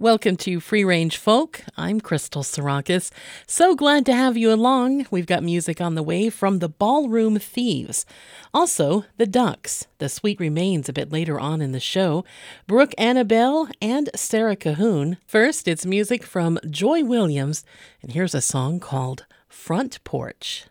Welcome to Free Range Folk. I'm Crystal Sarakas. So glad to have you along. We've got music on the way from the Ballroom Thieves. Also, the Ducks. The Sweet Remains a bit later on in the show. Brooke Annibale and Sarah Cahoon. First, it's music from Joy Williams, and here's a song called Front Porch.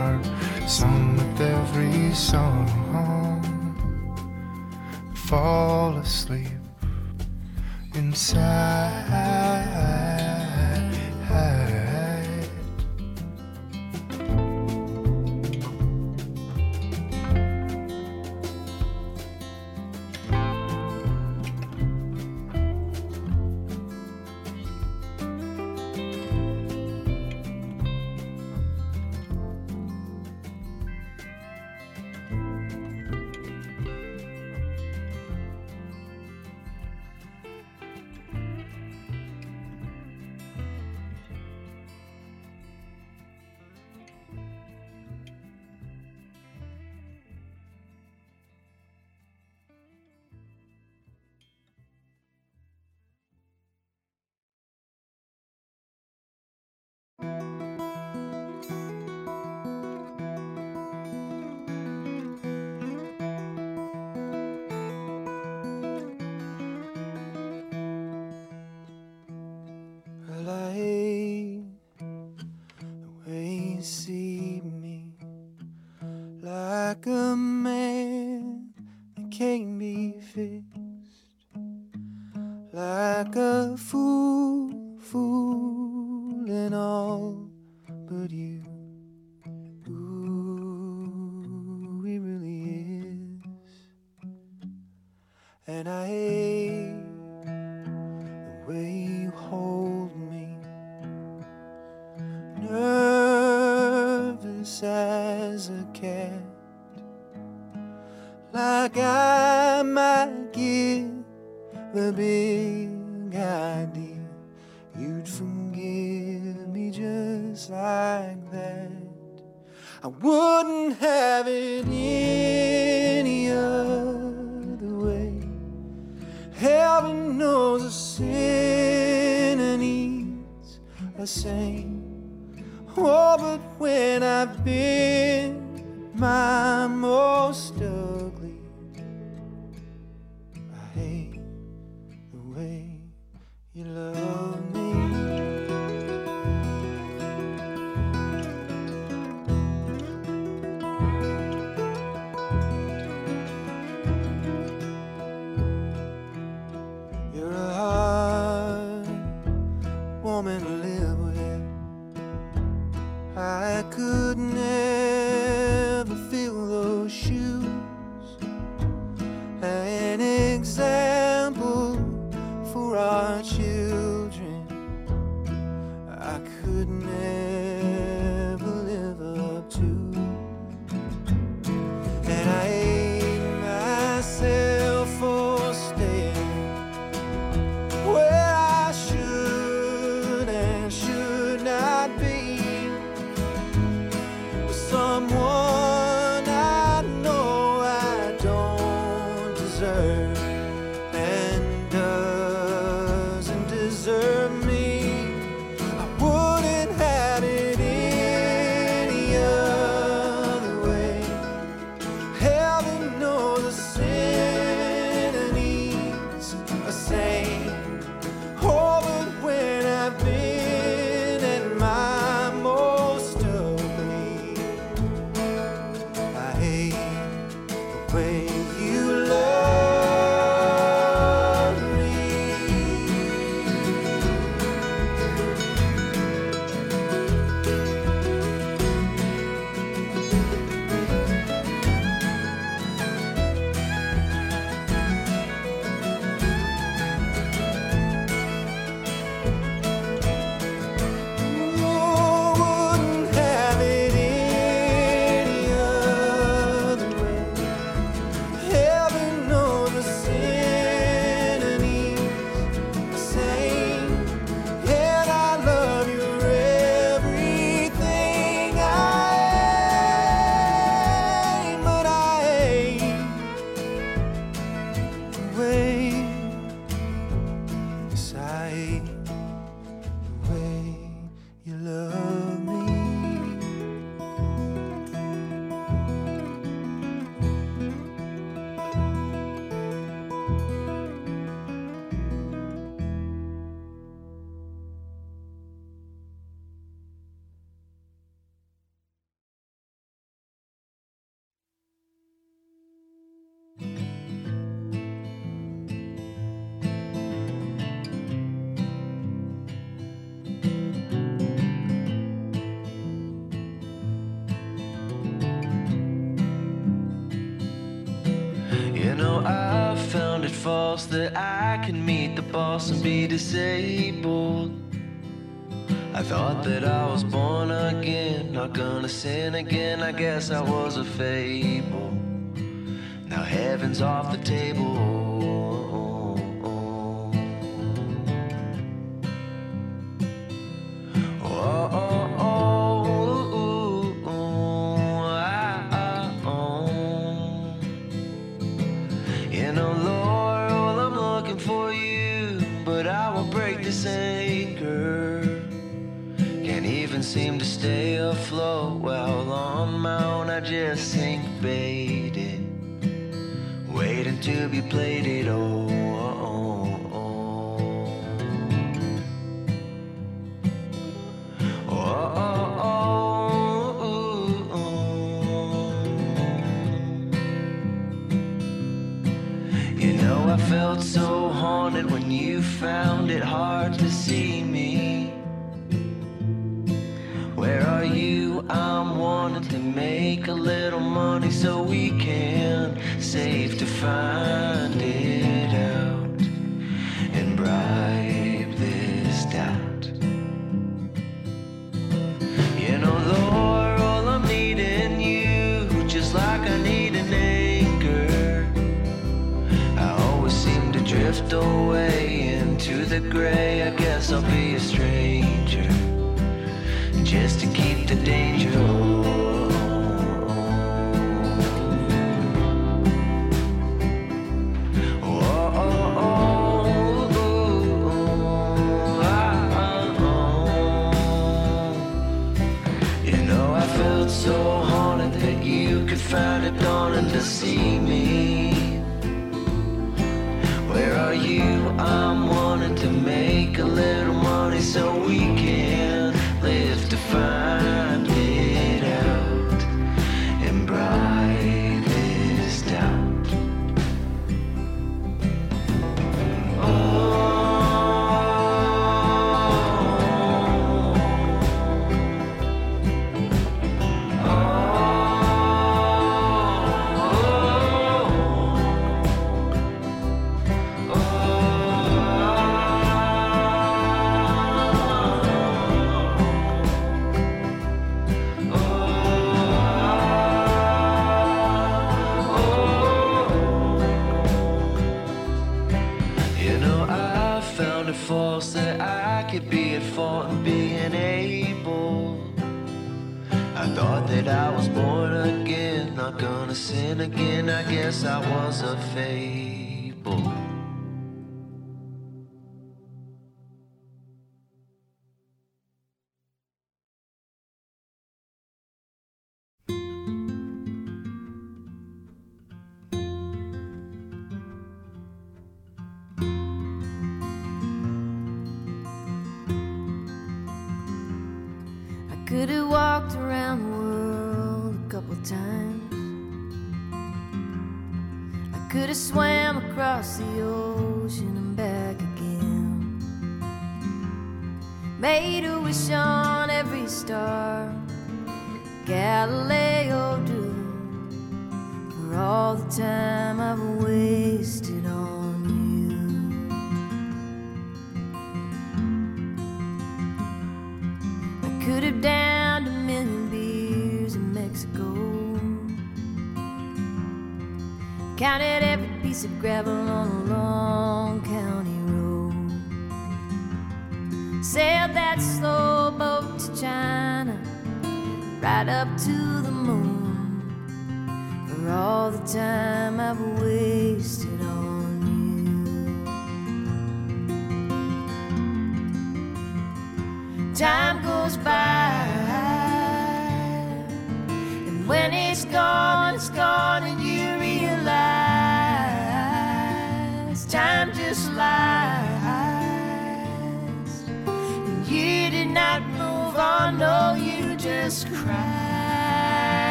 Heart, sung with every song. Fall asleep inside. false that I can meet the boss and be disabled. I thought that I was born again, not gonna sin again. I guess I was a fable. Now heaven's off the table.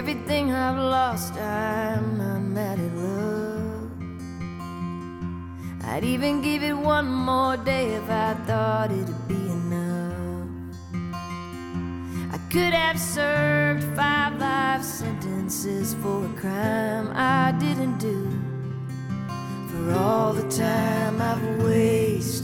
everything I've lost, I'm not mad at love. I'd even give it one more day if I thought it'd be enough. I could have served five life sentences for a crime I didn't do, for all the time I've wasted.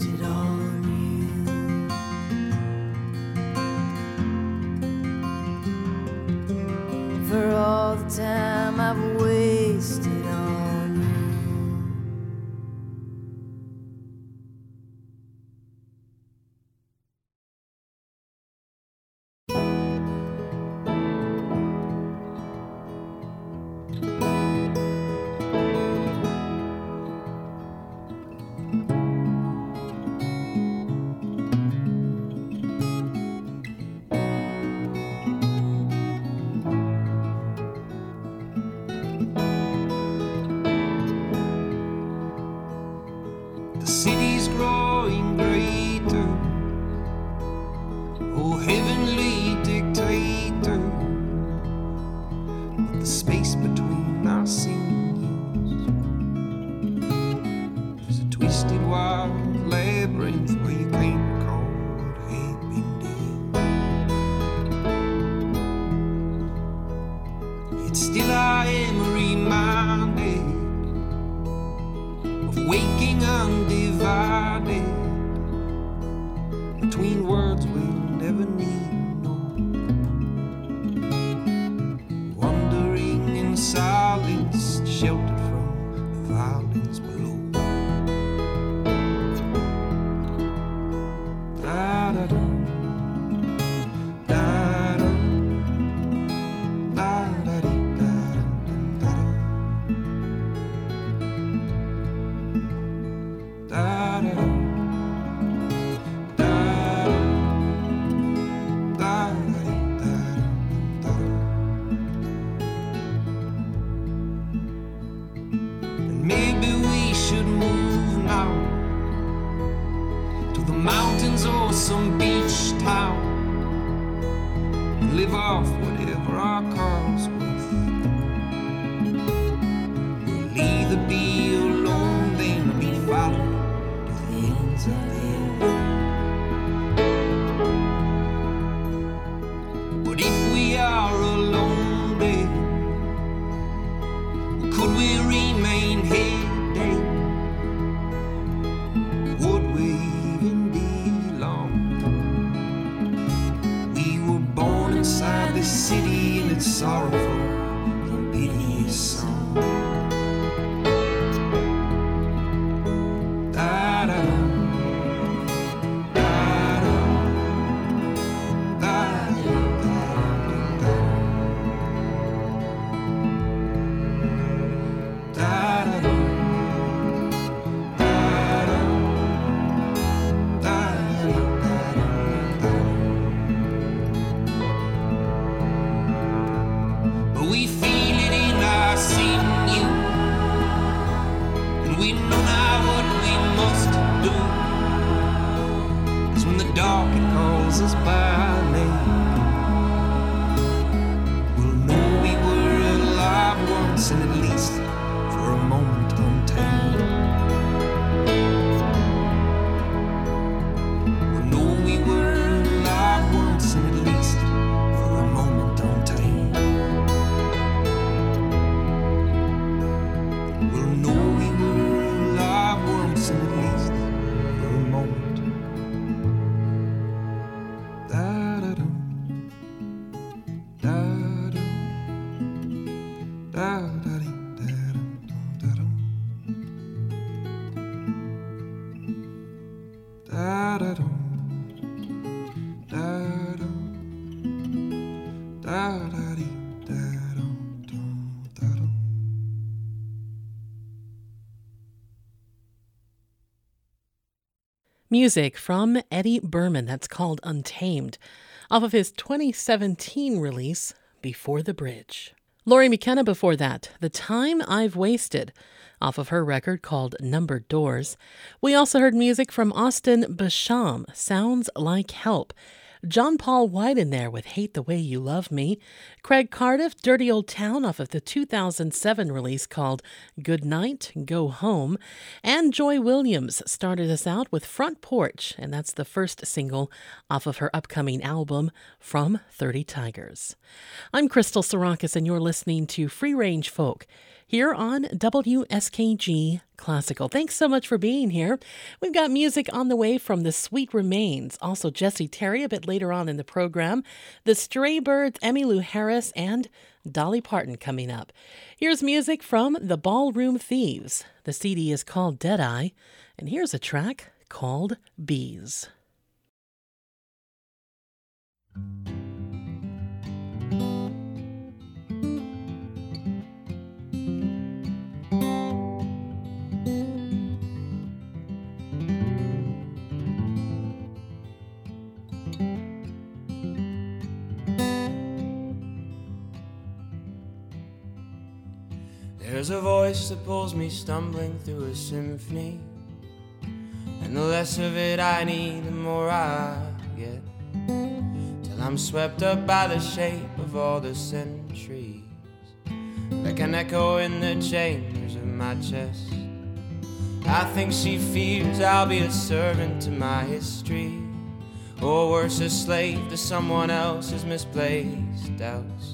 Music from Eddie Berman that's called Untamed off of his 2017 release, Before the Bridge. Lori McKenna before that, The Time I've Wasted, off of her record called Numbered Doors. We also heard music from Austin Basham, Sounds Like Help. John Paul White in there with Hate the Way You Love Me. Craig Cardiff, Dirty Old Town off of the 2007 release called Good Night, Go Home. And Joy Williams started us out with Front Porch, and that's the first single off of her upcoming album, From 30 Tigers. I'm Crystal Sarakas, and you're listening to Free Range Folk here on WSKG Classical. Thanks so much for being here. We've got music on the way from The Sweet Remains, also Jesse Terry a bit later on in the program, The Stray Birds, Emmylou Harris, and Dolly Parton coming up. Here's music from The Ballroom Thieves. The CD is called Deadeye, and here's a track called Bees. There's a voice that pulls me stumbling through a symphony. And the less of it I need, the more I get. Till I'm swept up by the shape of all the centuries. Like an echo in the chambers of my chest. I think she fears I'll be a servant to my history. Or worse, a slave to someone else's misplaced doubts.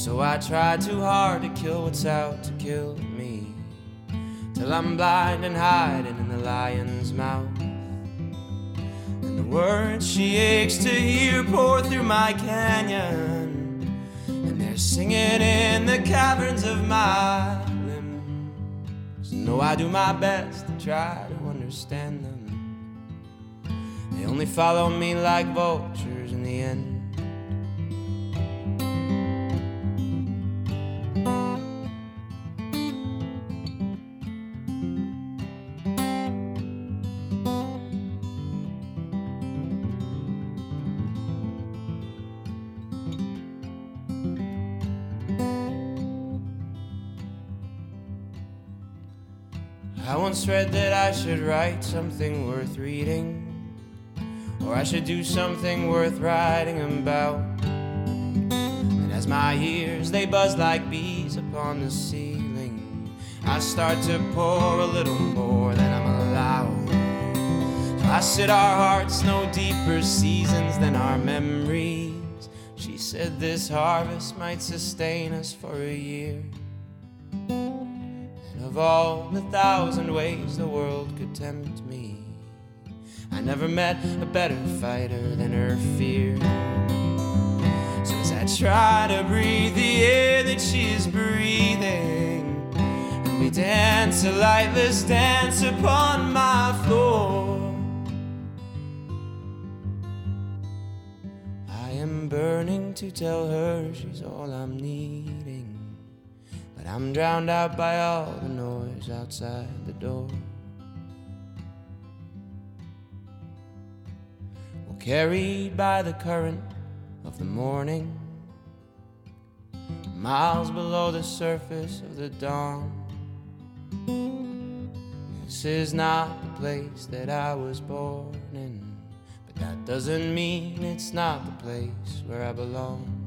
So I try too hard to kill what's out to kill me. Till I'm blind and hiding in the lion's mouth. And the words she aches to hear pour through my canyon. And they're singing in the caverns of my limbs. So, no, I do my best to try to understand them. They only follow me like vultures in the end. I once read that I should write something worth reading. or I should do something worth writing about. And as my ears they buzz like bees upon the ceiling, I start to pour a little more than I'm allowed. So I said our hearts know deeper seasons than our memories. She said this harvest might sustain us for a year. Of all the thousand ways the world could tempt me, I never met a better fighter than her fear. So as I try to breathe the air that she is breathing, and we dance a lightless dance upon my floor. I am burning to tell her she's all I'm needing. But I'm drowned out by all the noise outside the door. Well, carried by the current of the morning, miles below the surface of the dawn. This is not the place that I was born in. But that doesn't mean it's not the place where I belong.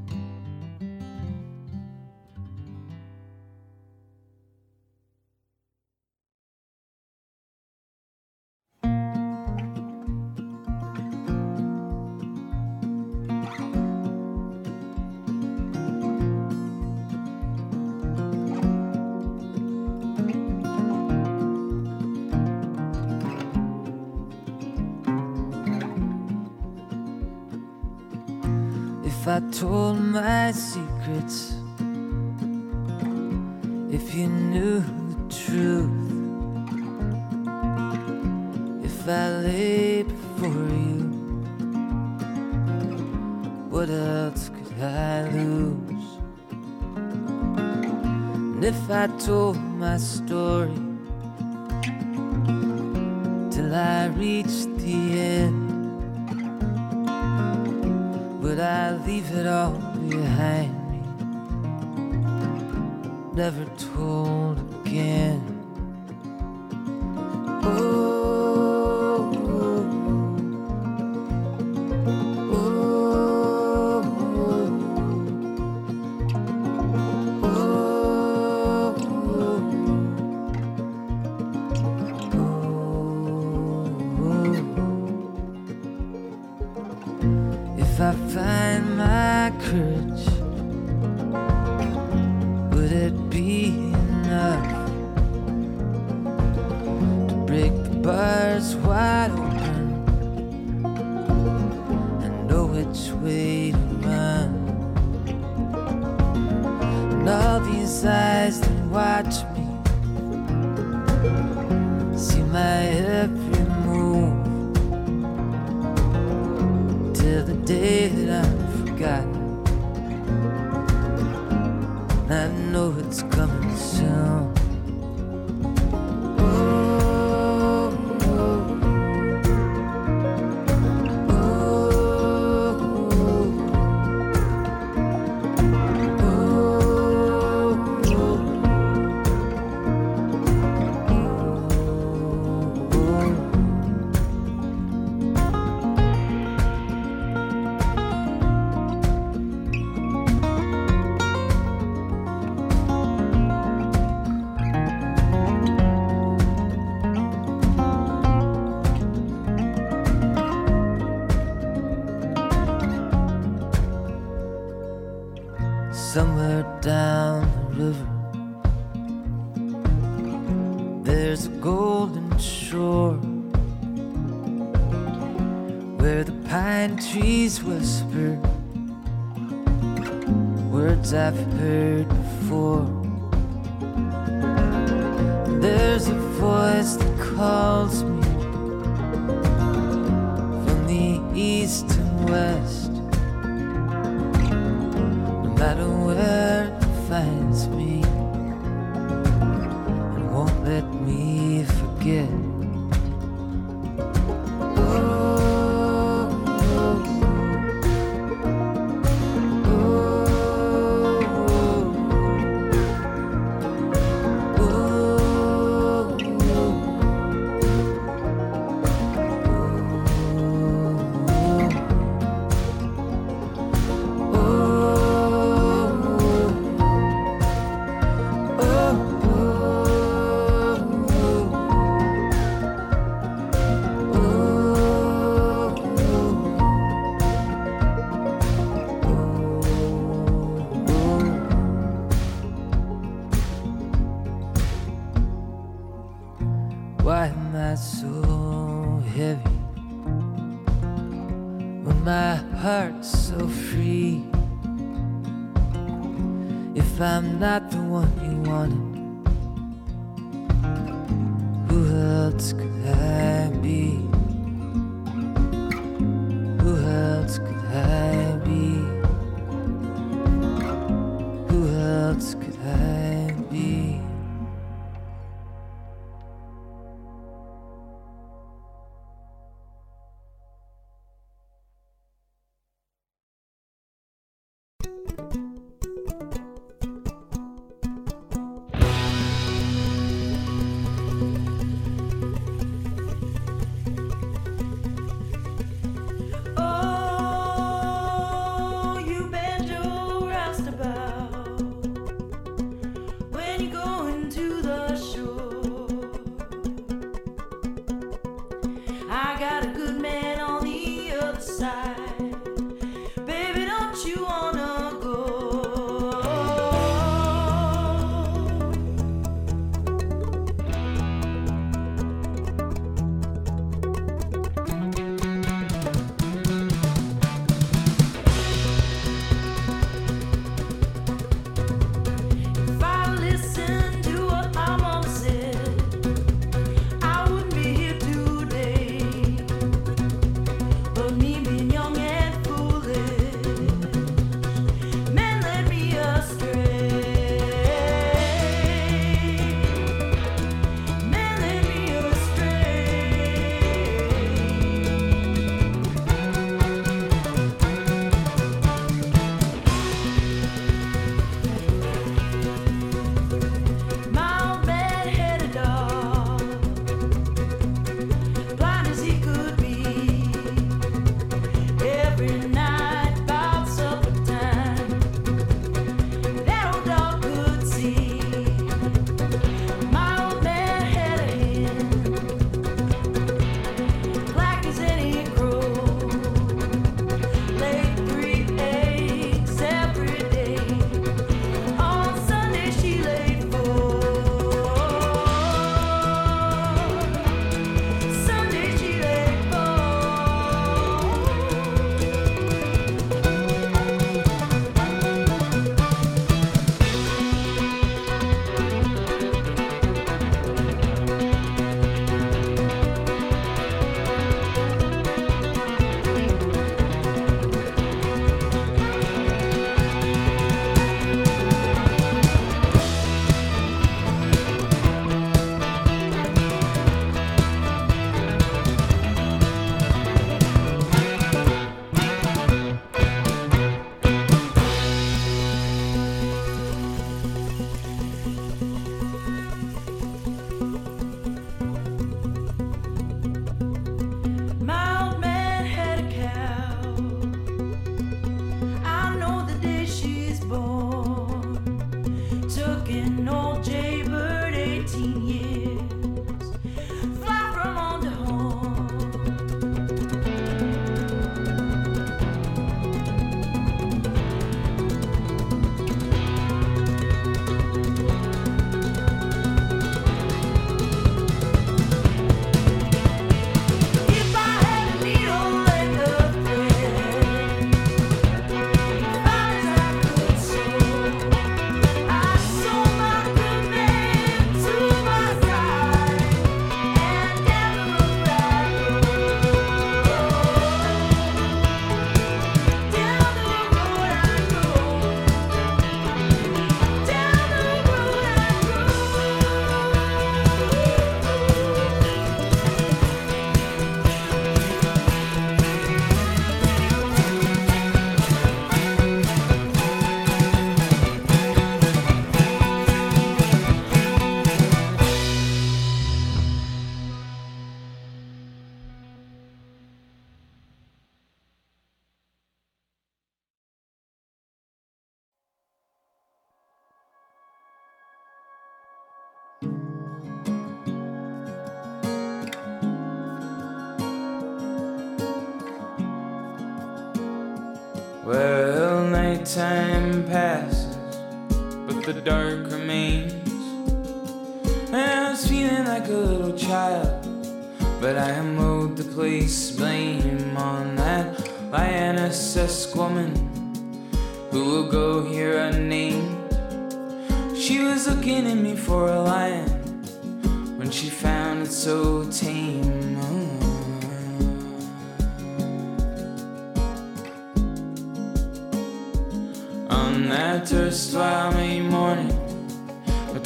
I told my story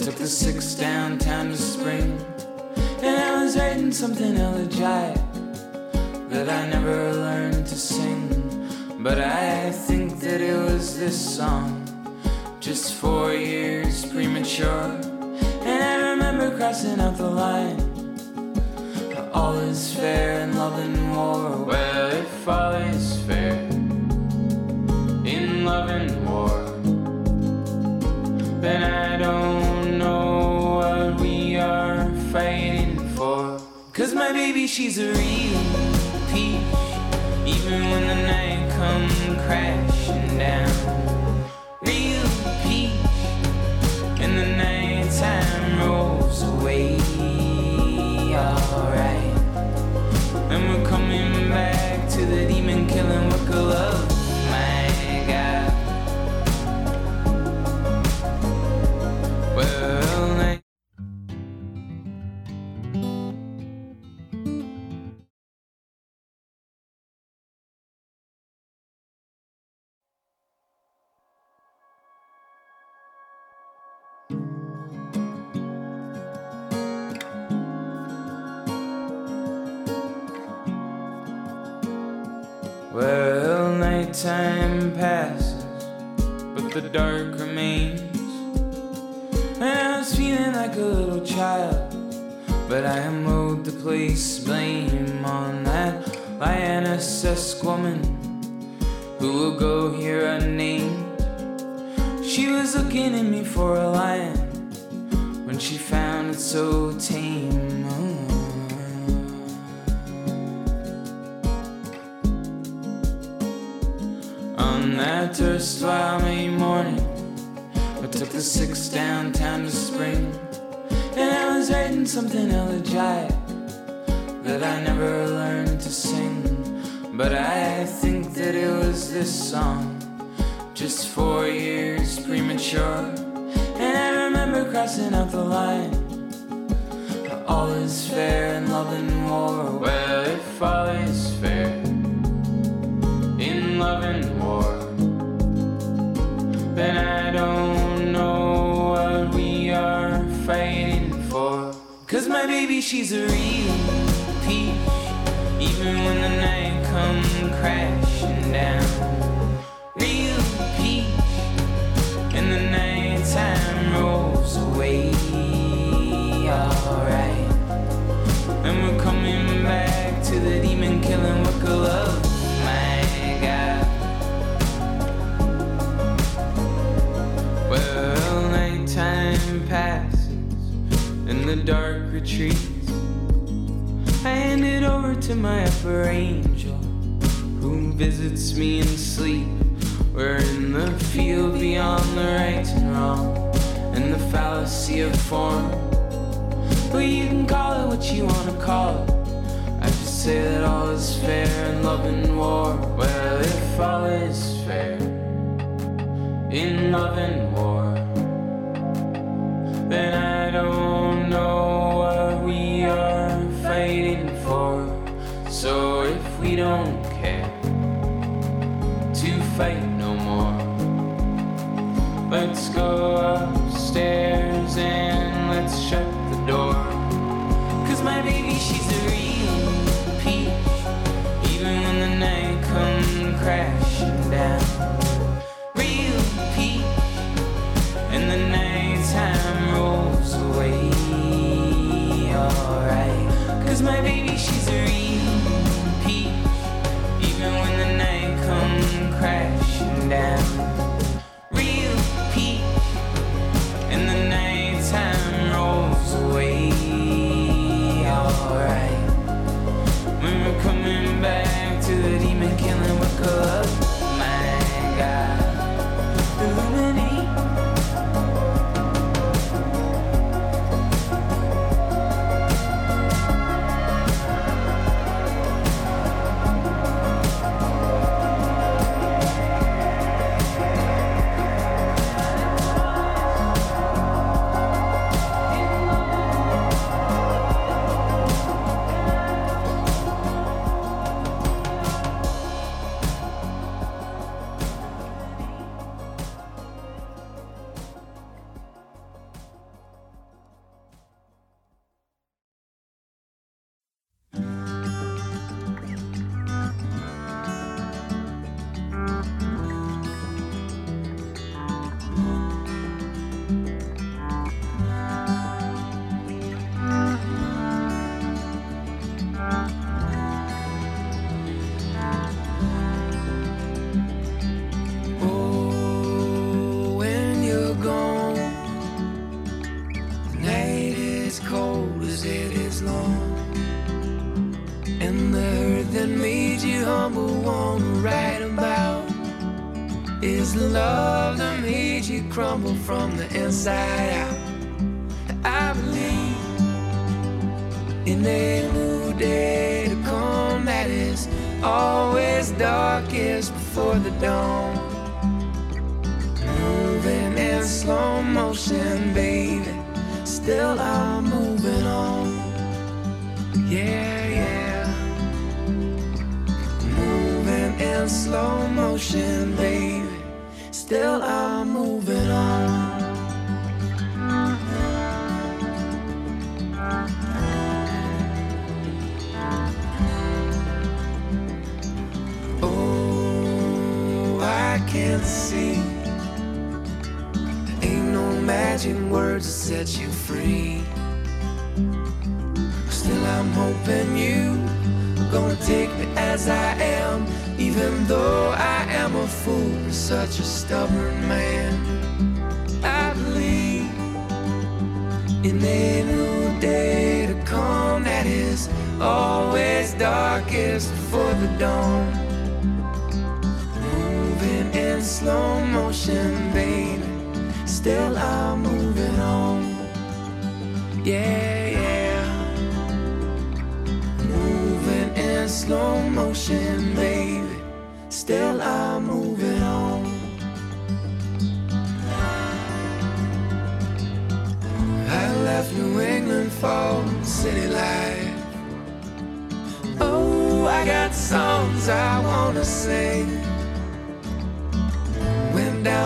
took the six downtown to spring, and I was writing something elegiac that I never learned to sing. But I think that it was this song, just four years premature. And I remember crossing out the line. All is fair in love and war. Well, if all is fair in love and war, then I don't my baby, she's a real peach, even when the night come crashing down. Real peach, and the nighttime rolls away. Nighttime passes, but the dark remains. And I was feeling like a little child, but I mowed the place blame on that lioness woman who will go here unnamed. She was looking at me for a lion when she found it so tame. That morning, I took the six downtown to spring, and I was writing something elegiac that I never learned to sing. But I think that it was this song, just four years premature, and I remember crossing out the line. All is fair in love and war. Well, if all is fair in love and war, then I don't know what we are fighting for. Cause my baby, she's a real peach, even when the night come crashing down. Real peach, and the nighttime rolls away. Alright, and we're coming back to the demon killing work of love. Nighttime passes and the dark retreats. I hand it over to my upper angel who visits me in sleep. We're in the field beyond the right and wrong and the fallacy of form. Well, you can call it what you wanna call it. I just say that all is fair in love and war. Well, if all is fair in love and war, then I don't know what we are fighting for. So if we don't care to fight no more, let's go upstairs down.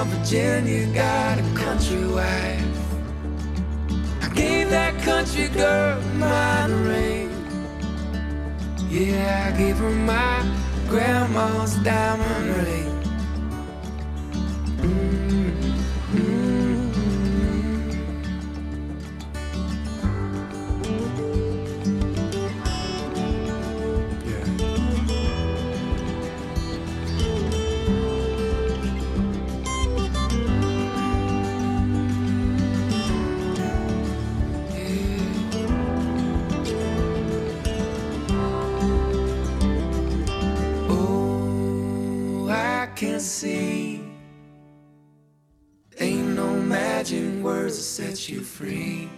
Virginia, got a country wife. I gave that country girl my ring. Yeah, I gave her my grandma's diamond ring. You free.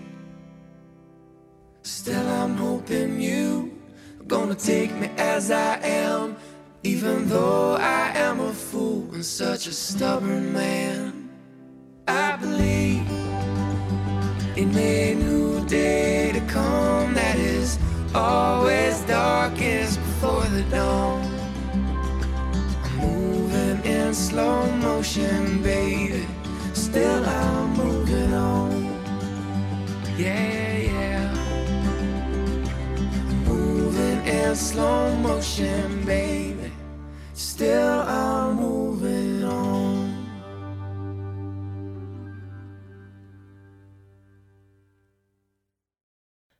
Still, I'm hoping you are gonna take me as I am, even though I am a fool and such a stubborn man. I believe in a new day to come that is always darkest before the dawn. I'm moving in slow motion, baby. Still, I'm. Yeah, yeah. Moving in slow motion, baby. Still, I'm moving on.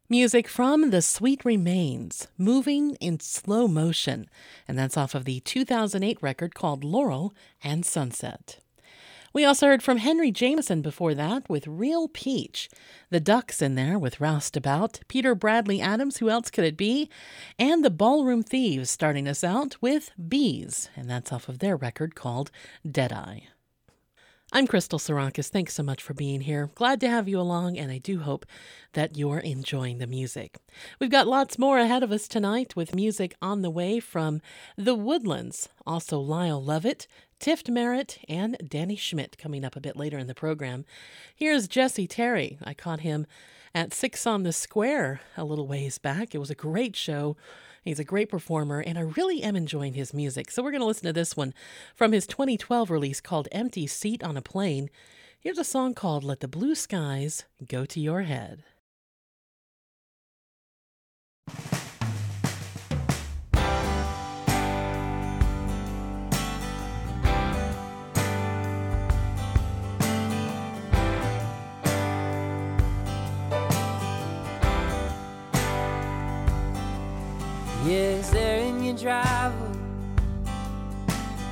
Music from The Sweet Remains, moving in slow motion, and that's off of the 2008 record called Laurel and Sunset. We also heard from Henry Jamison before that with Real Peach. The Ducks in there with Roustabout, Peter Bradley Adams, who else could it be? And the Ballroom Thieves starting us out with Bees, and that's off of their record called Deadeye. I'm Crystal Sarakas. Thanks so much for being here. Glad to have you along, and I do hope that you're enjoying the music. We've got lots more ahead of us tonight with music on the way from The Woodlands, also Lyle Lovett, Tift Merritt, and Danny Schmidt coming up a bit later in the program. Here's Jesse Terry. I caught him at Six on the Square a little ways back. It was a great show. He's a great performer, and I really am enjoying his music. So we're going to listen to this one from his 2012 release called Empty Seat on a Plane. Here's a song called Let the Blue Skies Go to Your Head. Yes, there in your driveway,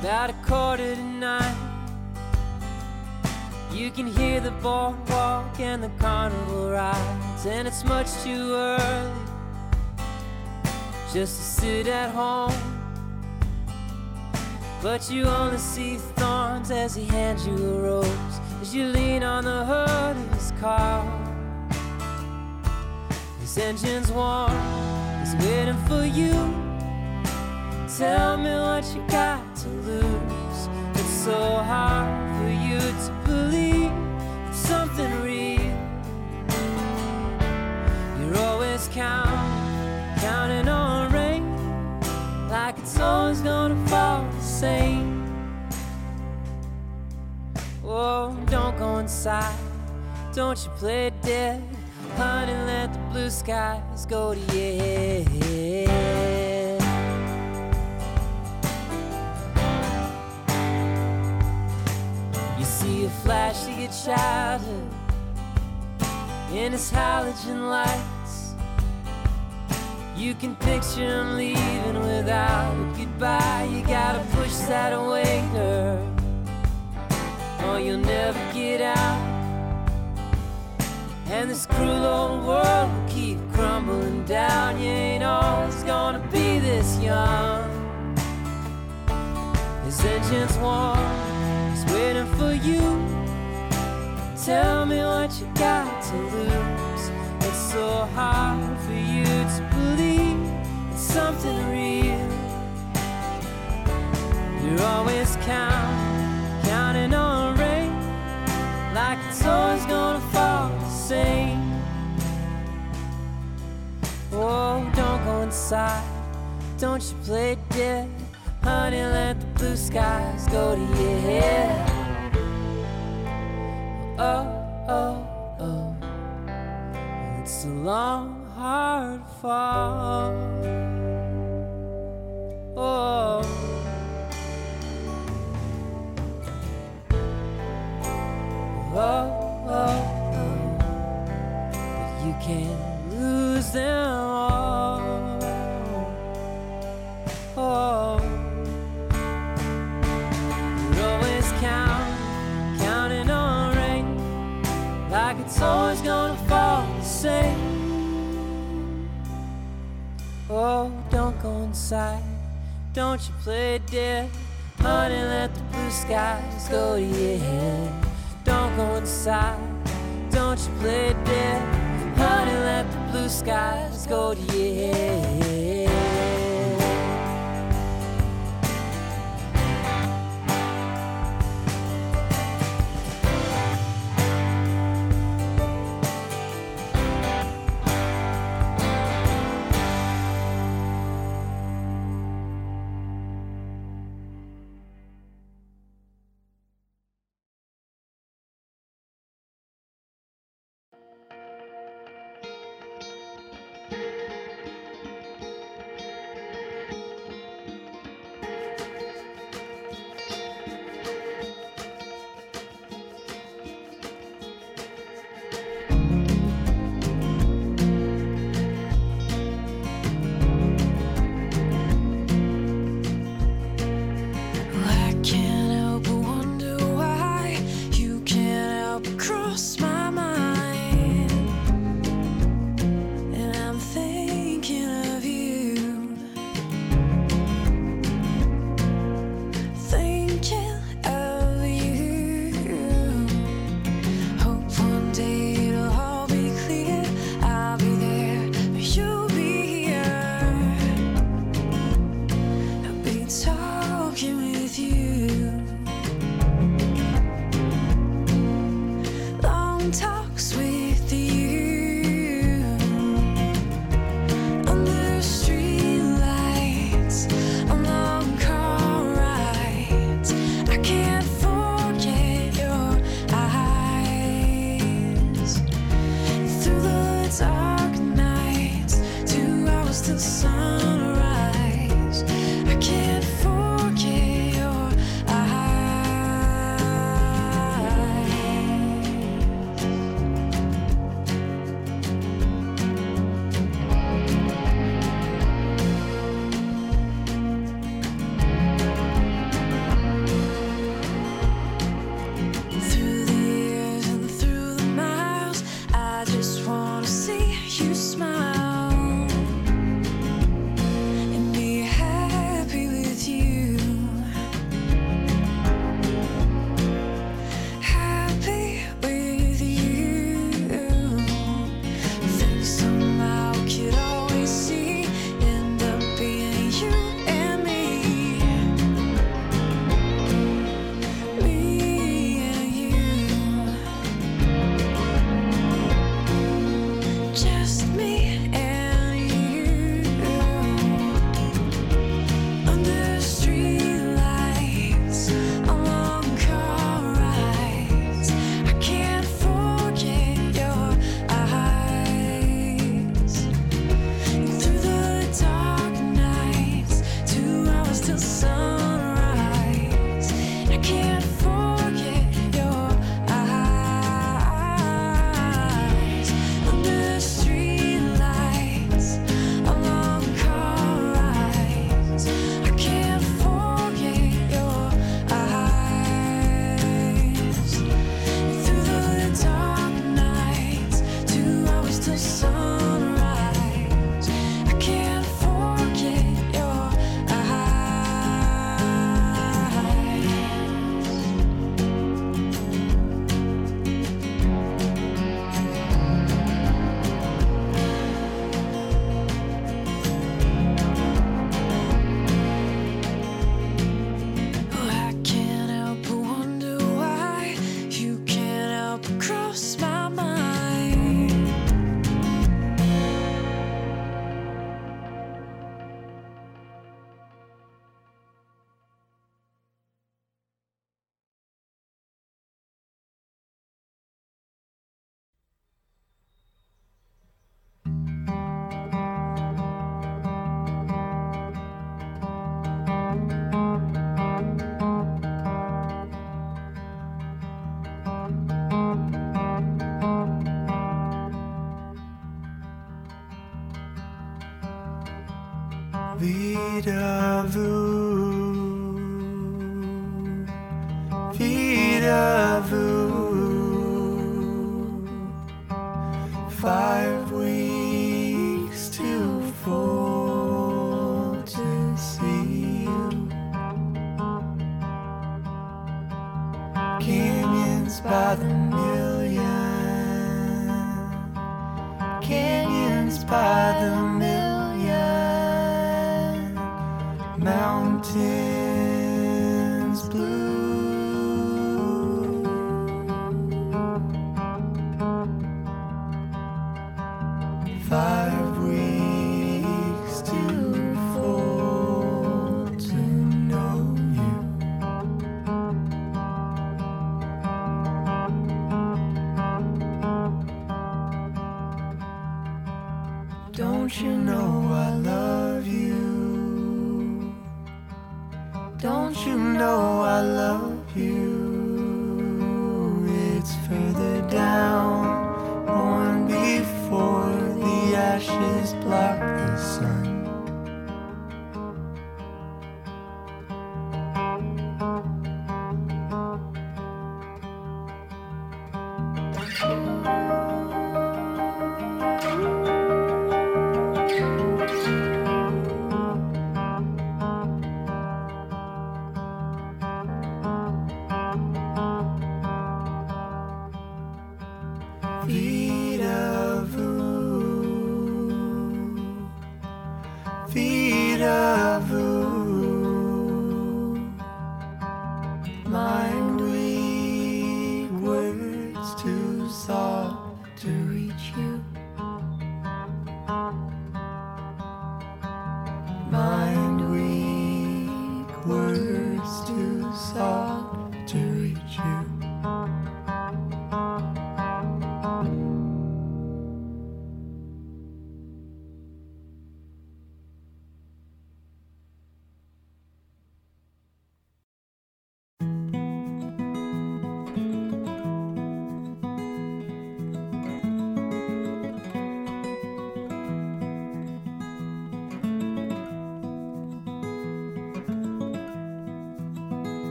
about a quarter to nine. You can hear the boardwalk and the carnival rides, and it's much too early just to sit at home. But you only see thorns as he hands you a rose as you lean on the hood of his car. His engine's warm, waiting for you. Tell me what you got to lose. It's so hard for you to believe in something real. You're always counting, counting on rain, like it's always gonna fall the same. Oh, don't go inside, don't you play dead, honey. Let the blue skies go to your head. You see a flash of your childhood in his halogen lights. You can picture him leaving without a goodbye. You gotta push that away, girl, or you'll never get out. And this cruel old world will keep crumbling down. You ain't always gonna be this young. His engine's warm, he's waiting for you. Tell me what you got to lose. It's so hard for you to believe it's something real. You're always counting, counting on rain, like it's always gonna same. Oh, don't go inside, don't you play dead, honey. Let the blue skies go to your head. Oh, oh, oh. It's a long, hard fall. Oh. Oh, oh, oh. Can't lose them all. Oh. You're always counting, counting on rain, like it's always gonna fall the same. Oh, don't go inside, don't you play dead, honey. Let the blue skies go to your head. Don't go inside, don't you play dead, honey. Let the blue skies go to your head. fire.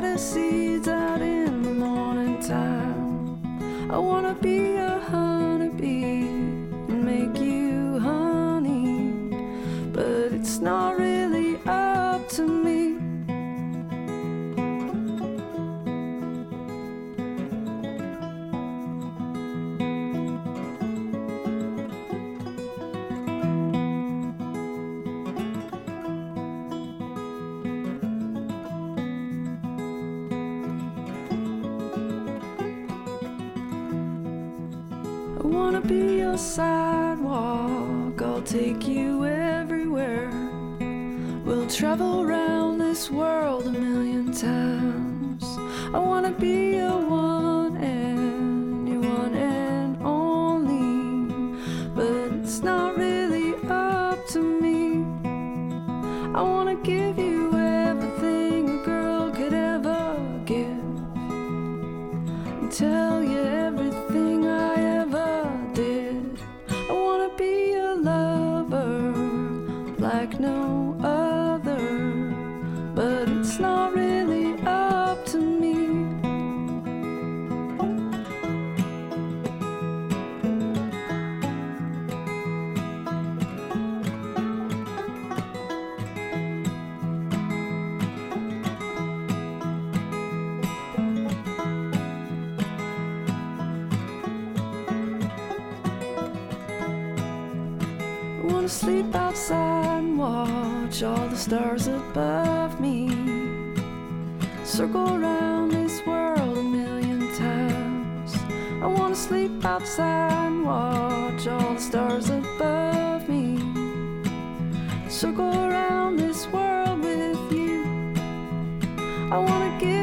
gotta see I wanna sleep outside and watch all the stars above me. Circle around this world a million times. I wanna sleep outside and watch all the stars above me. Circle around this world with you. I wanna give.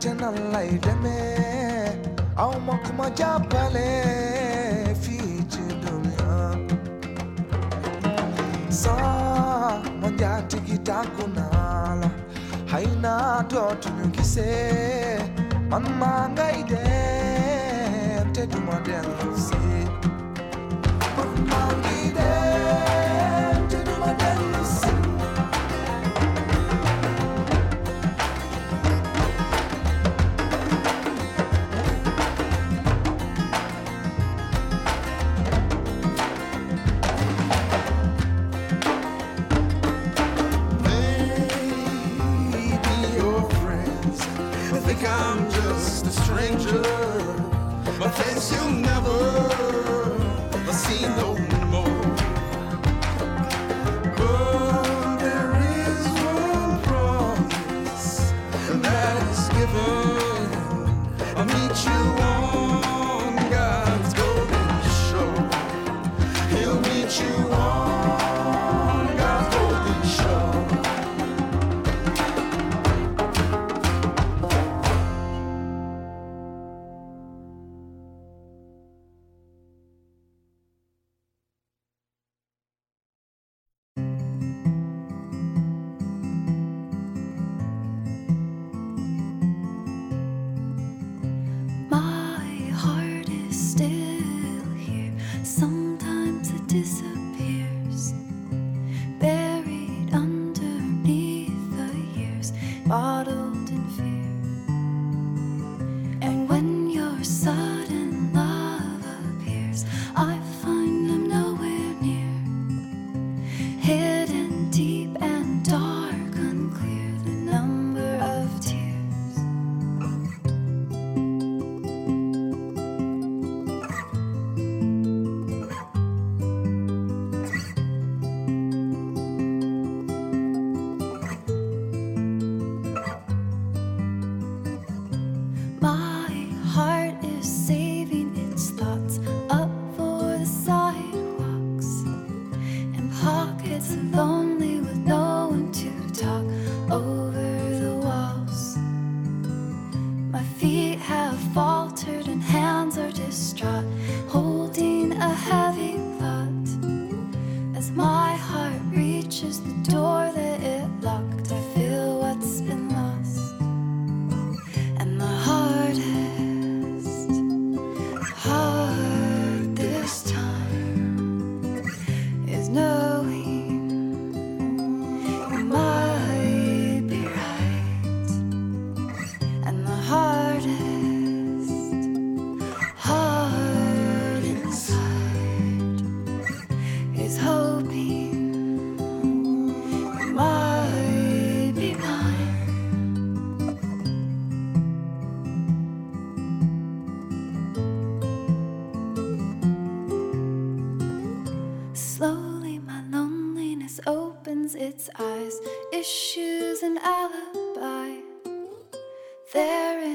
tena lai deme au makuma japale fiji dunya. Sa manja tikita kunala haina dotun kise man mangai de te dumaden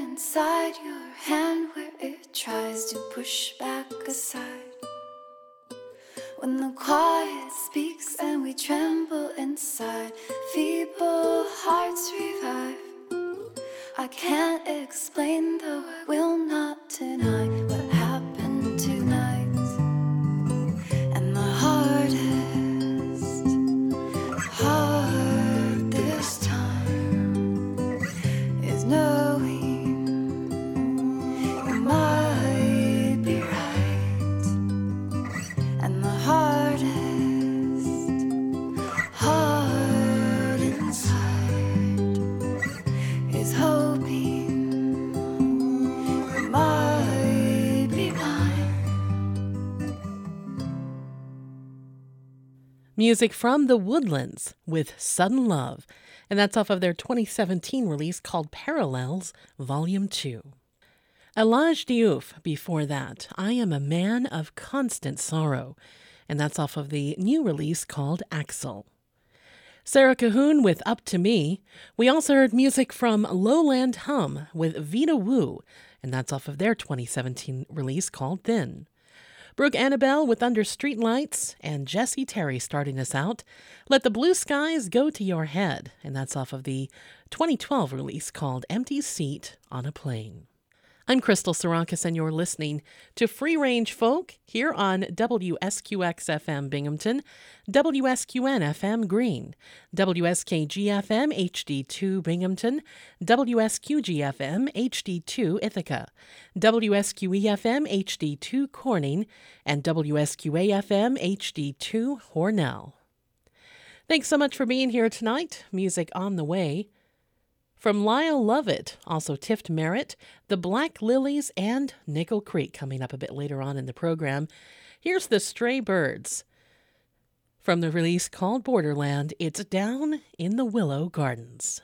inside your hand where it tries to push back aside. When the quiet speaks and we tremble inside, feeble hearts revive. I can't explain, though I will not deny Music from The Woodlands with Sudden Love, and that's off of their 2017 release called Parallels Volume 2. Elage Diouf before that, I Am a Man of Constant Sorrow, and that's off of the new release called Axel. Sarah Cahoon with Up to Me. We also heard music from Lowland Hum with Vita Wu, and that's off of their 2017 release called Thin. Brooke Annibale with Under Streetlights, and Jesse Terry starting us out. Let the Blue Skies Go to Your Head, and that's off of the 2012 release called Empty Seat on a Plane. I'm Crystal Sarakas, and you're listening to Free Range Folk here on WSQX FM Binghamton, WSQN FM Greene, WSKG FM HD2 Binghamton, WSQG FM HD2 Ithaca, WSQE FM HD2 Corning, and WSQA FM HD2 Hornell. Thanks so much for being here tonight. Music on the way. From Lyle Lovett, also Tift Merritt, The Black Lillies, and Nickel Creek coming up a bit later on in the program. Here's The Stray Birds. From the release called Borderland, it's Down in the Willow Gardens.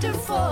Softer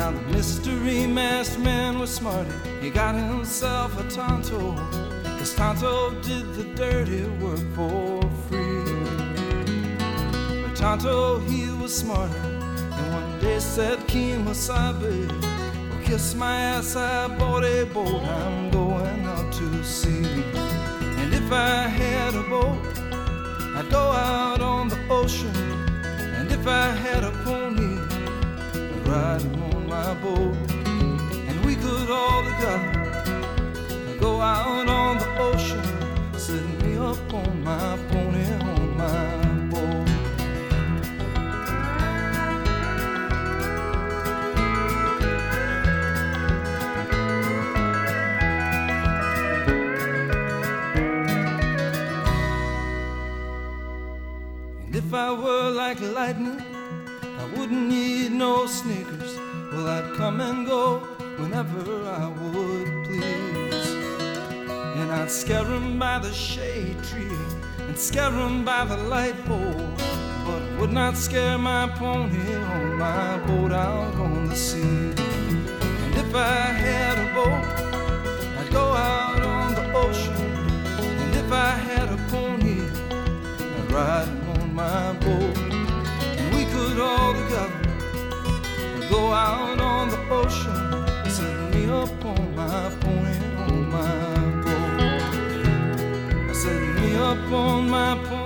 now the mystery masked man was smarty. He got himself a Tonto, cause Tonto did the dirty work for free. But Tonto, he was smarter, and one day said, Kemosabe, well, kiss my ass, I bought a boat, I'm going out to sea. And if I had a boat, I'd go out on the ocean. And if I had a pony, I'd ride my boat. And we could all together go out on the ocean, setting me up on my pony on my boat. And if I were like lightning, I wouldn't need no sneakers come and go whenever I would please. And I'd scare him by the shade tree and scare him by the light pole, but would not scare my pony on my boat out on the sea. And if I had a boat, I'd go out on the ocean. And if I had a pony, I'd ride him on my boat. And we could all together go out on the ocean, Set me up on my point, on my boat. Set me up on my point.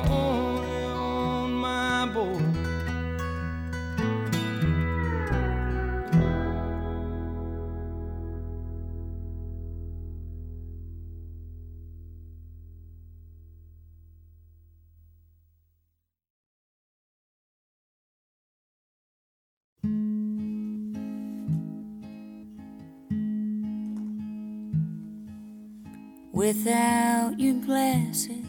Without your glasses,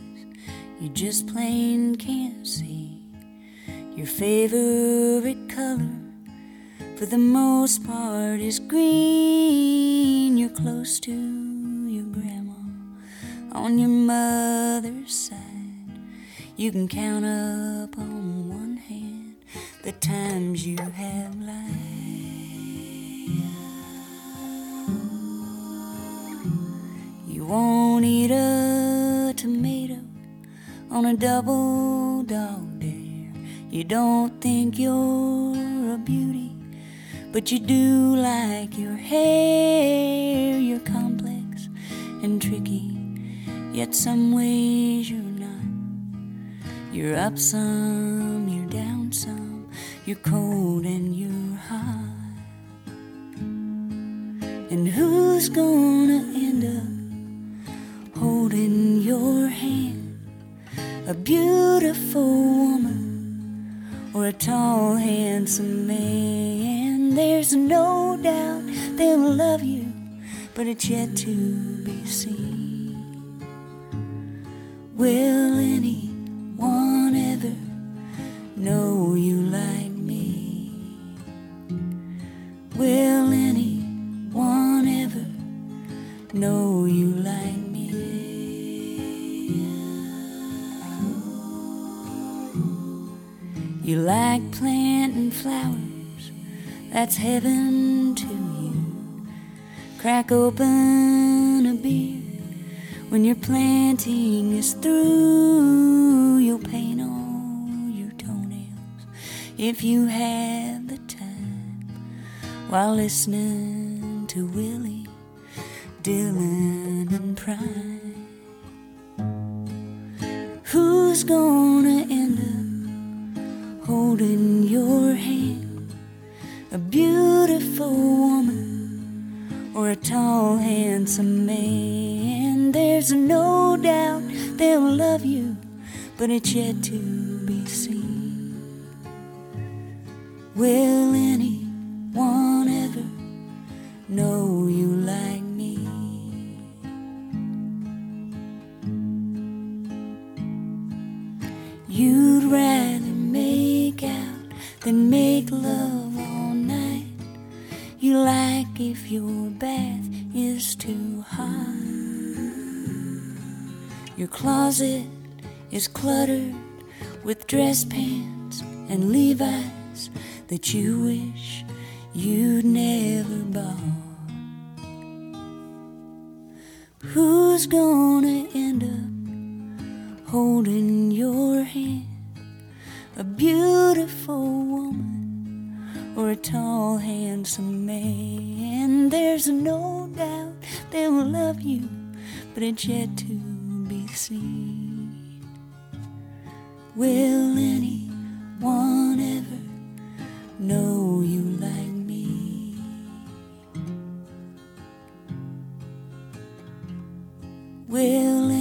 you just plain can't see your favorite color. For the most part, is green. You're close to your grandma on your mother's side. You can count up on one hand the times you have lied. You won't eat a tomato on a double dog dare. You don't think you're a beauty, but you do like your hair. You're complex and tricky, yet some ways you're not. You're up some, you're down some, you're cold and you're hot. And who's gonna end up holding your hand? A beautiful woman or a tall, handsome man? There's no doubt they'll love you, but it's yet to be seen. Will anyone ever know you like me? Will anyone ever know You like planting flowers, that's heaven to you. Crack open a beer when your planting is through. You'll paint all your toenails if you have the time while listening to Willie, Dylan, and Prine. Who's gonna end up holding your hand? A beautiful woman or a tall, handsome man? There's no doubt they'll love you, but it's yet to be seen. Will anyone ever know you love all night. You like if your bath is too hot. Your closet is cluttered with dress pants and Levi's that you wish you'd never bought. Who's gonna end up holding your hand? A beautiful woman or a tall, handsome man? There's no doubt they'll love you, but it's yet to be seen. Will anyone ever know you like me? Will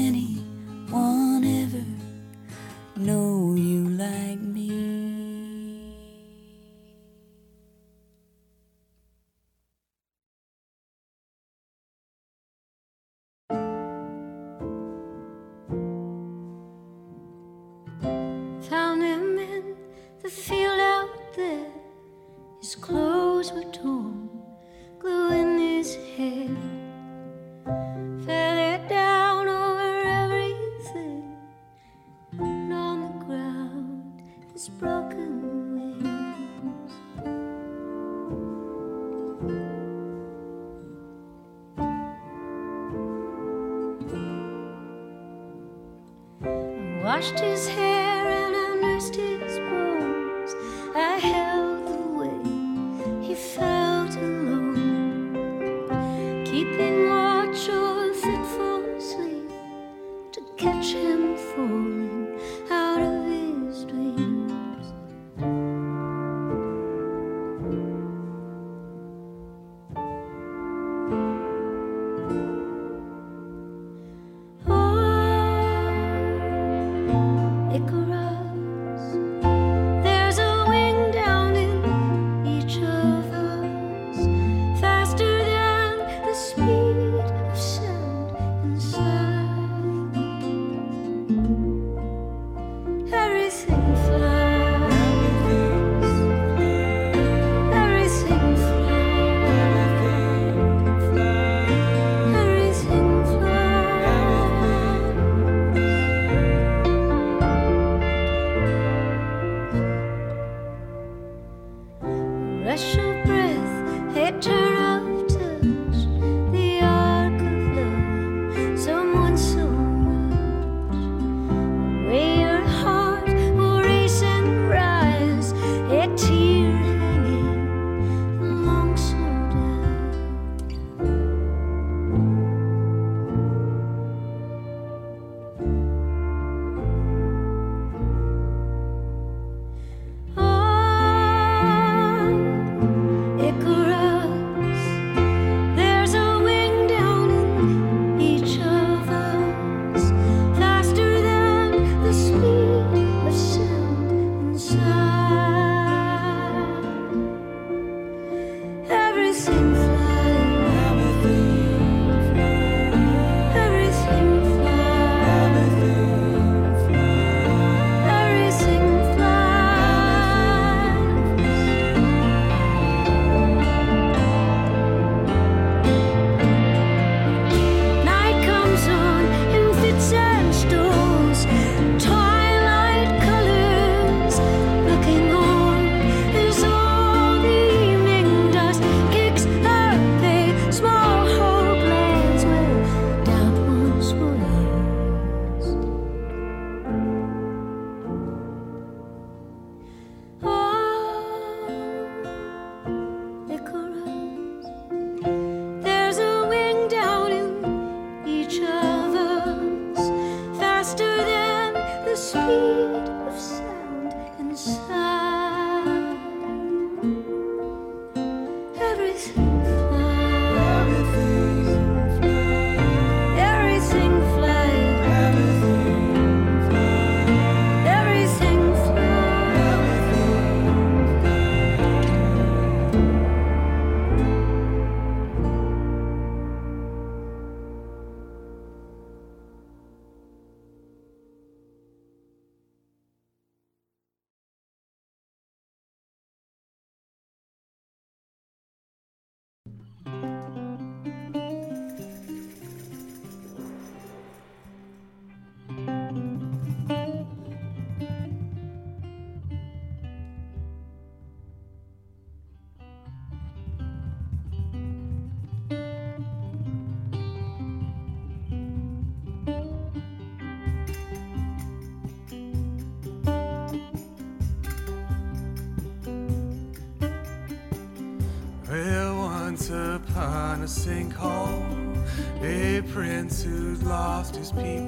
people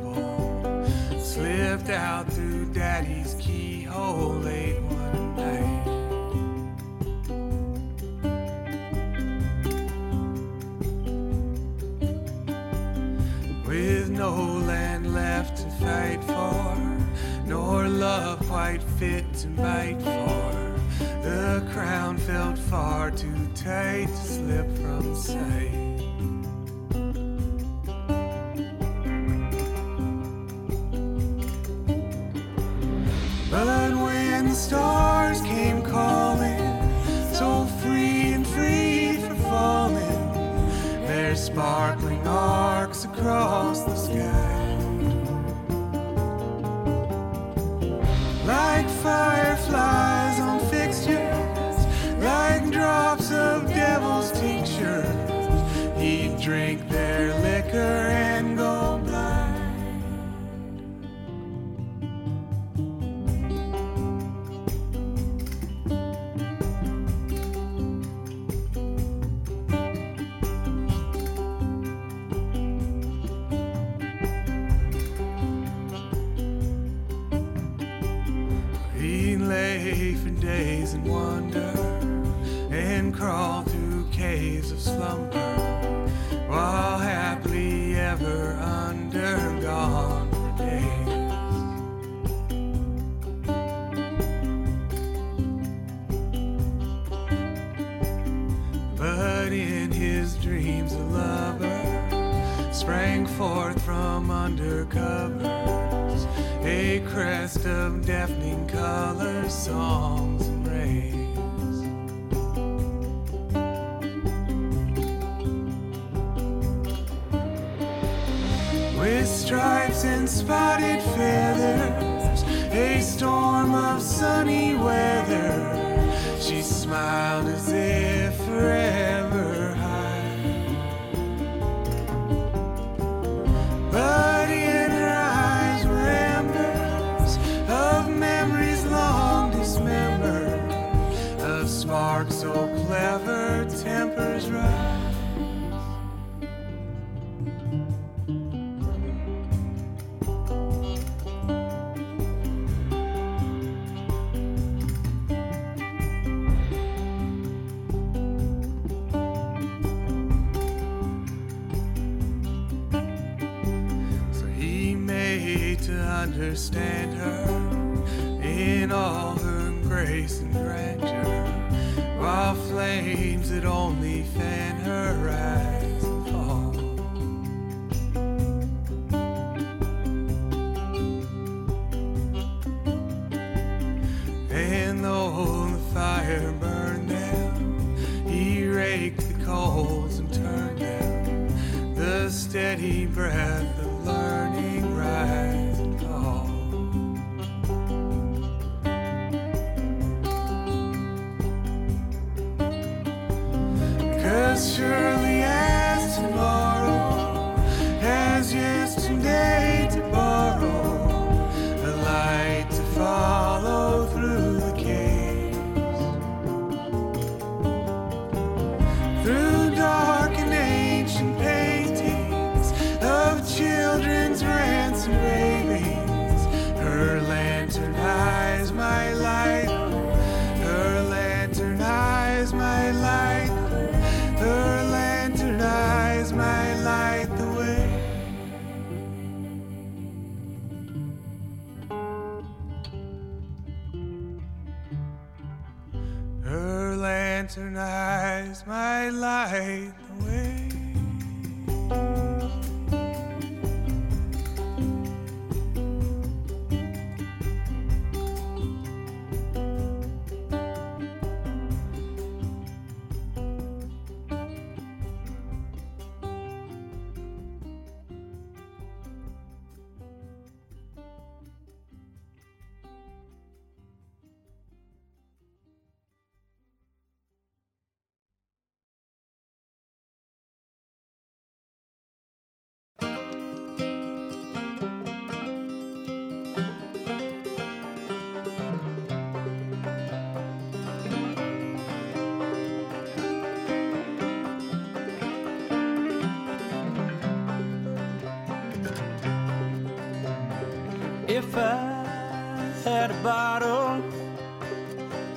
I had a bottle,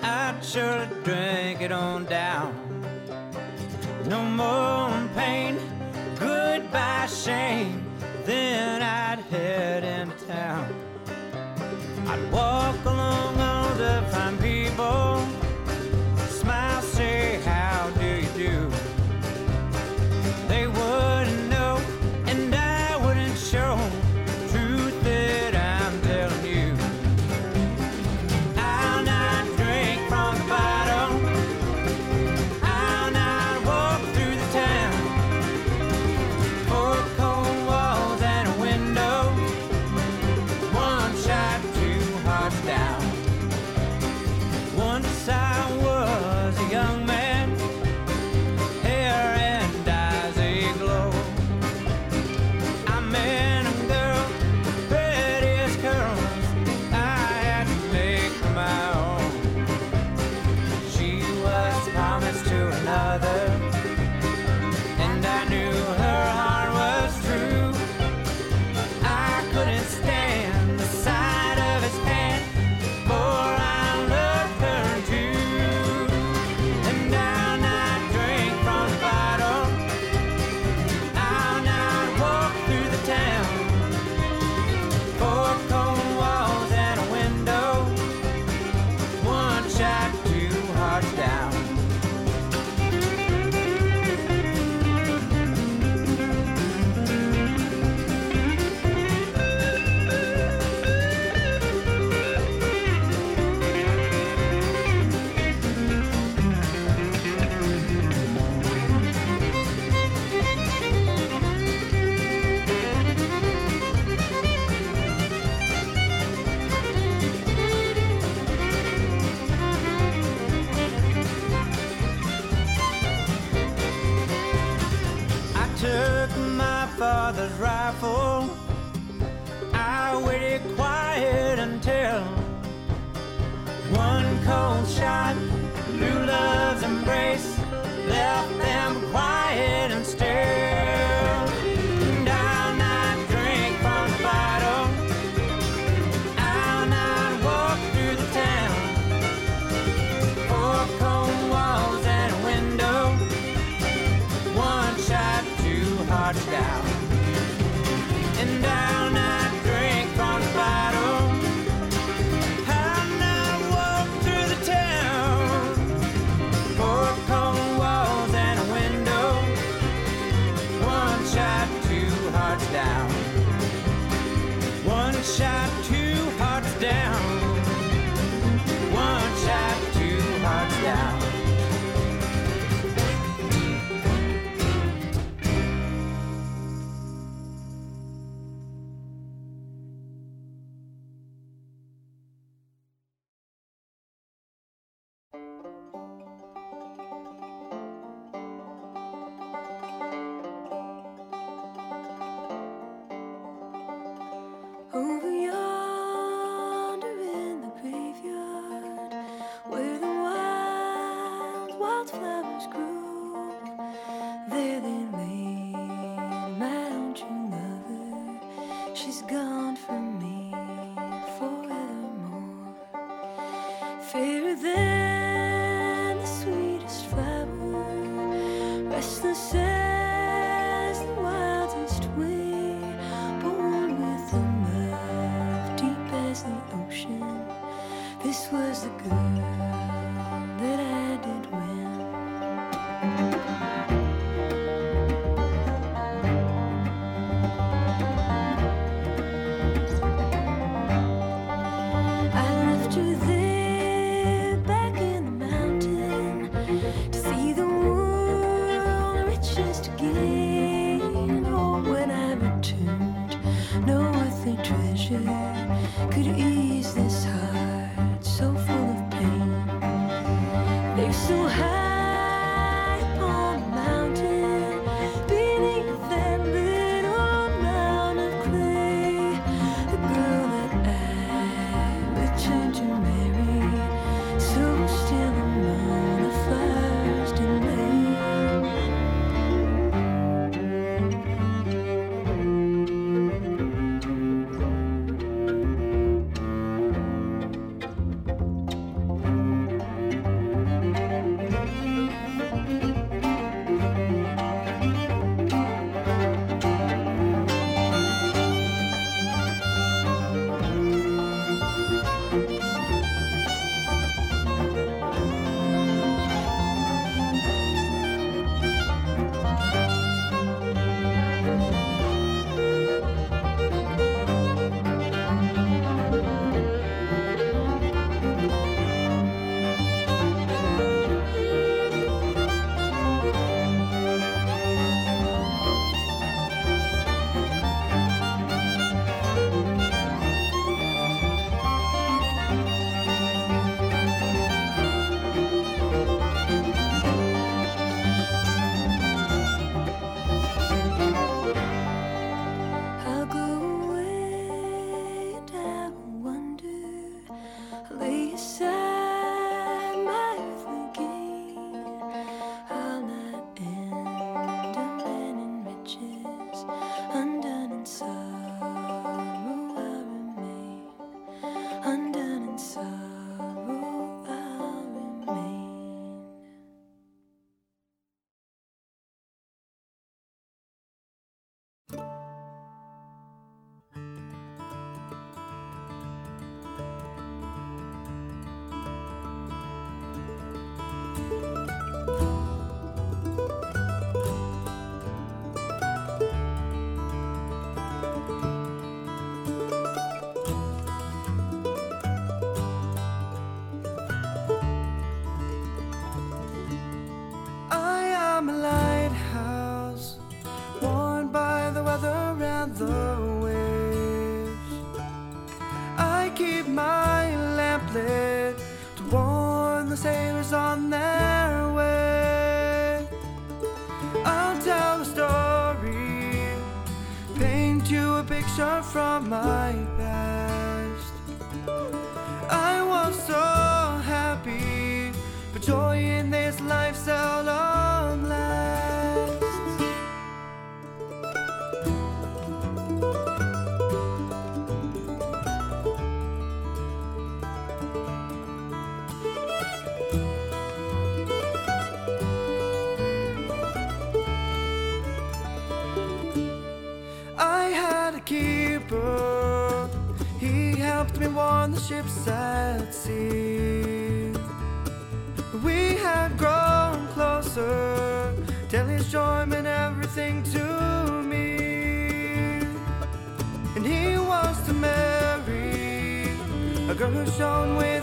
I'd surely drink it on down. No more pain, goodbye shame. Then I'd head into town. I'd walk along all the fine people. my shown with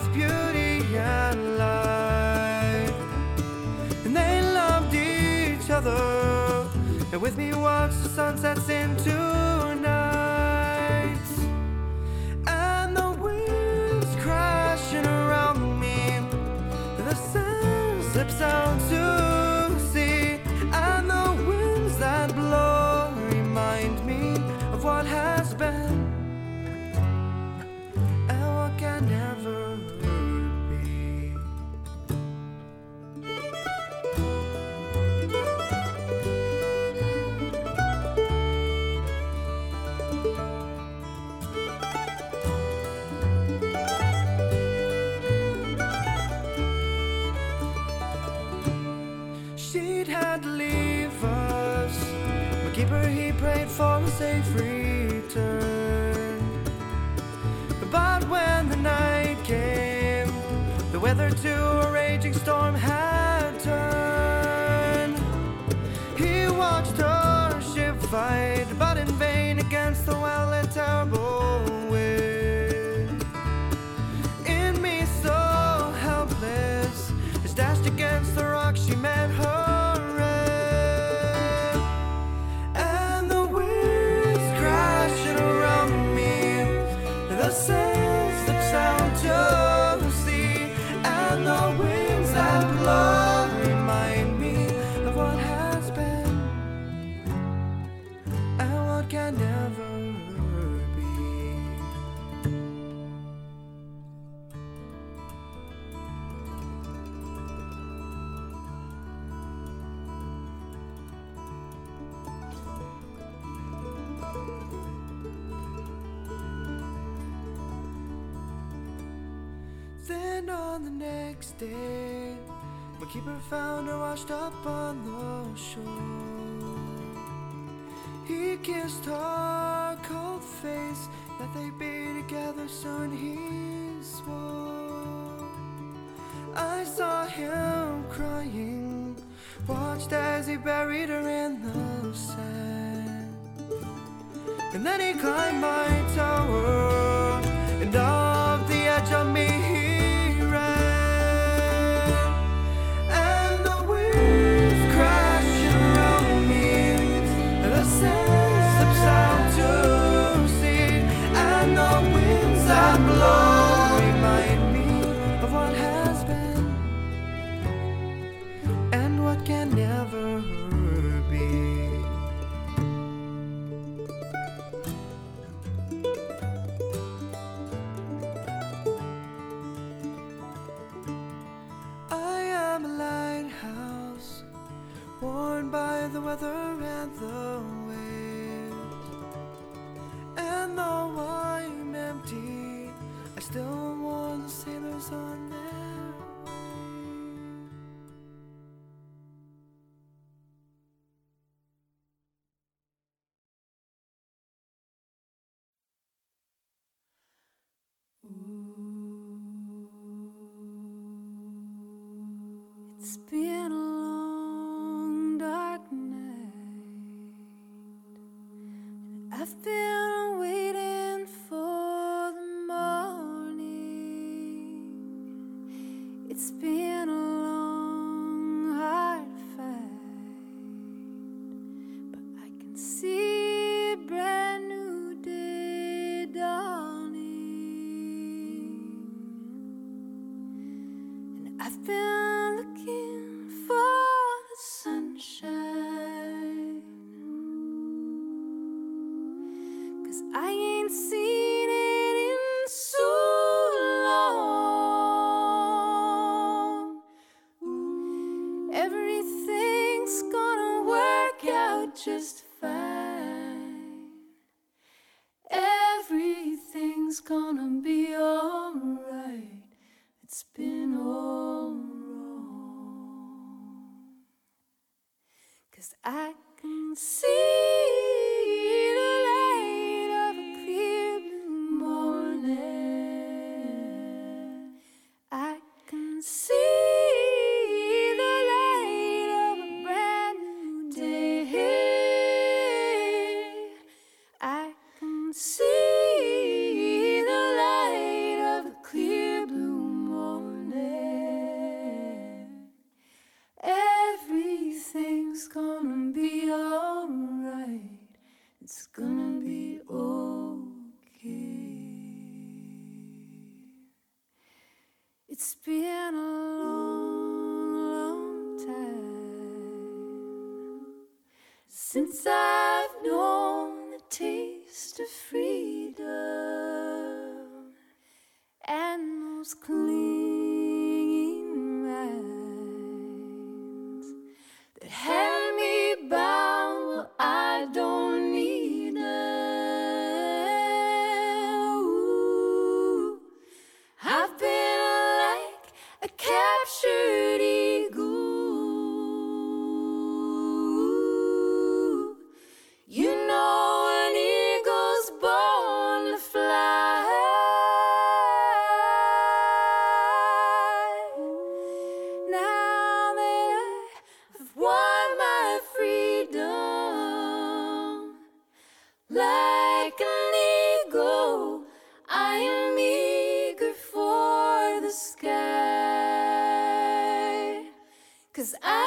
day My keeper found her washed up on the shore. He kissed her cold face that they'd be together soon, he swore. I saw him crying, watched as he buried her in the sand. And then he climbed my tower. is.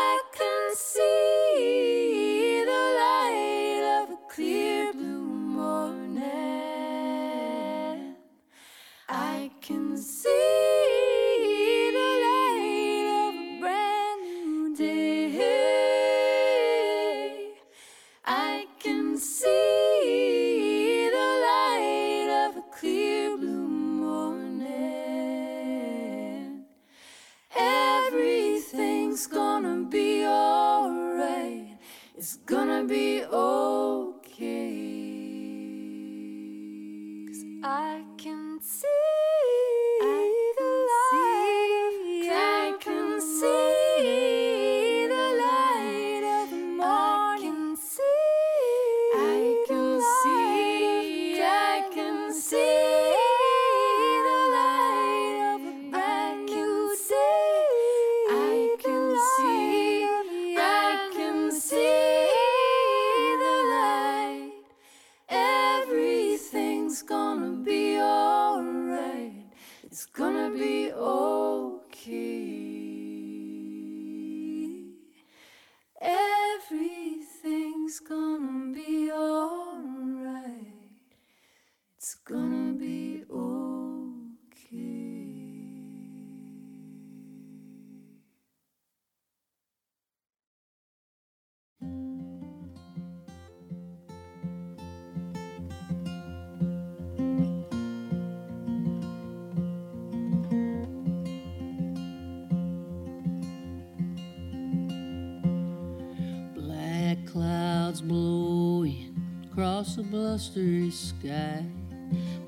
blustery sky,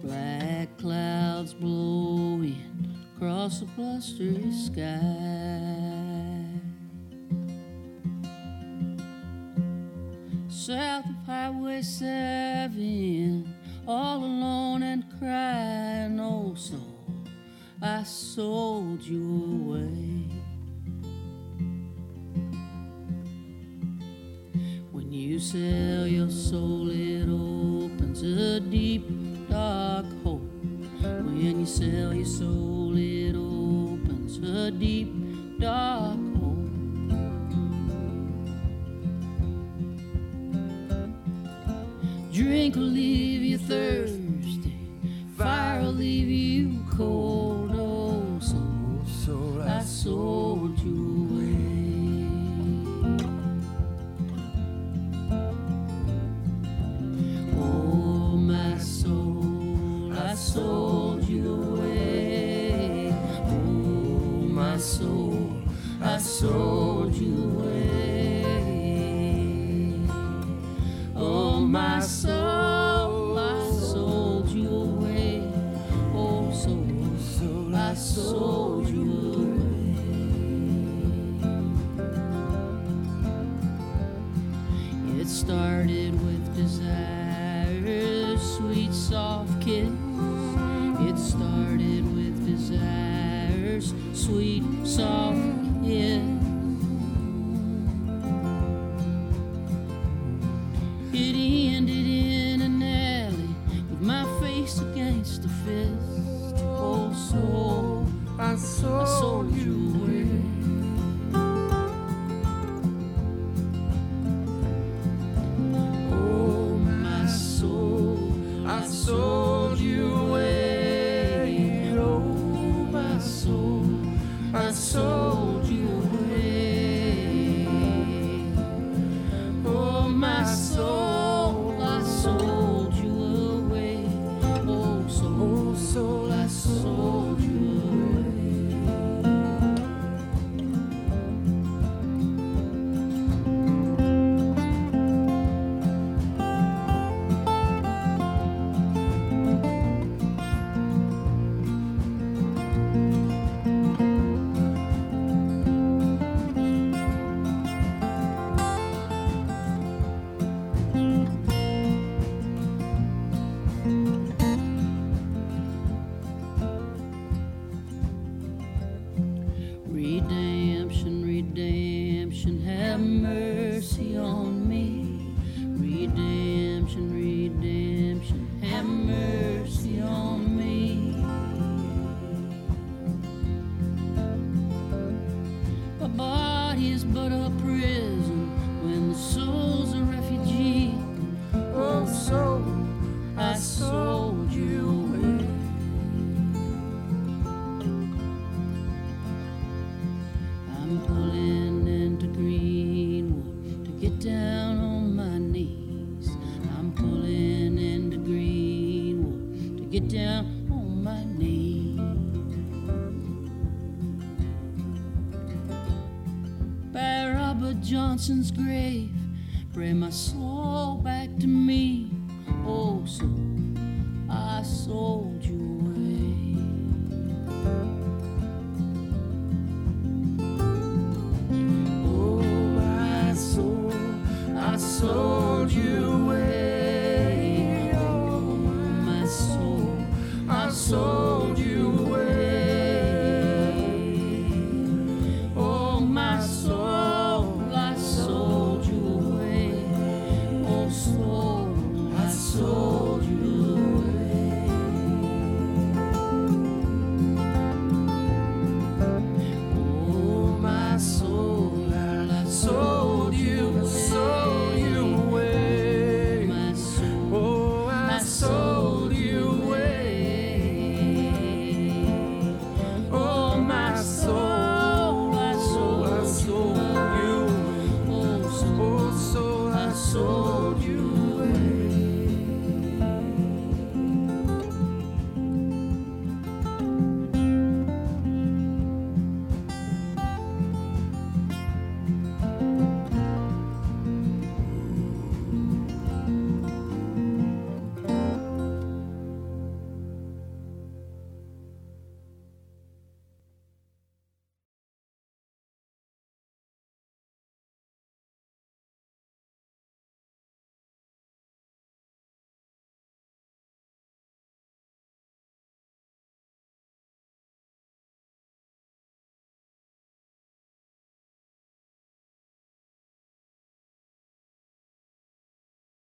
black clouds blowing across the blustery sky. face against the fist. Oh, soul, I sold, I saw you. Win.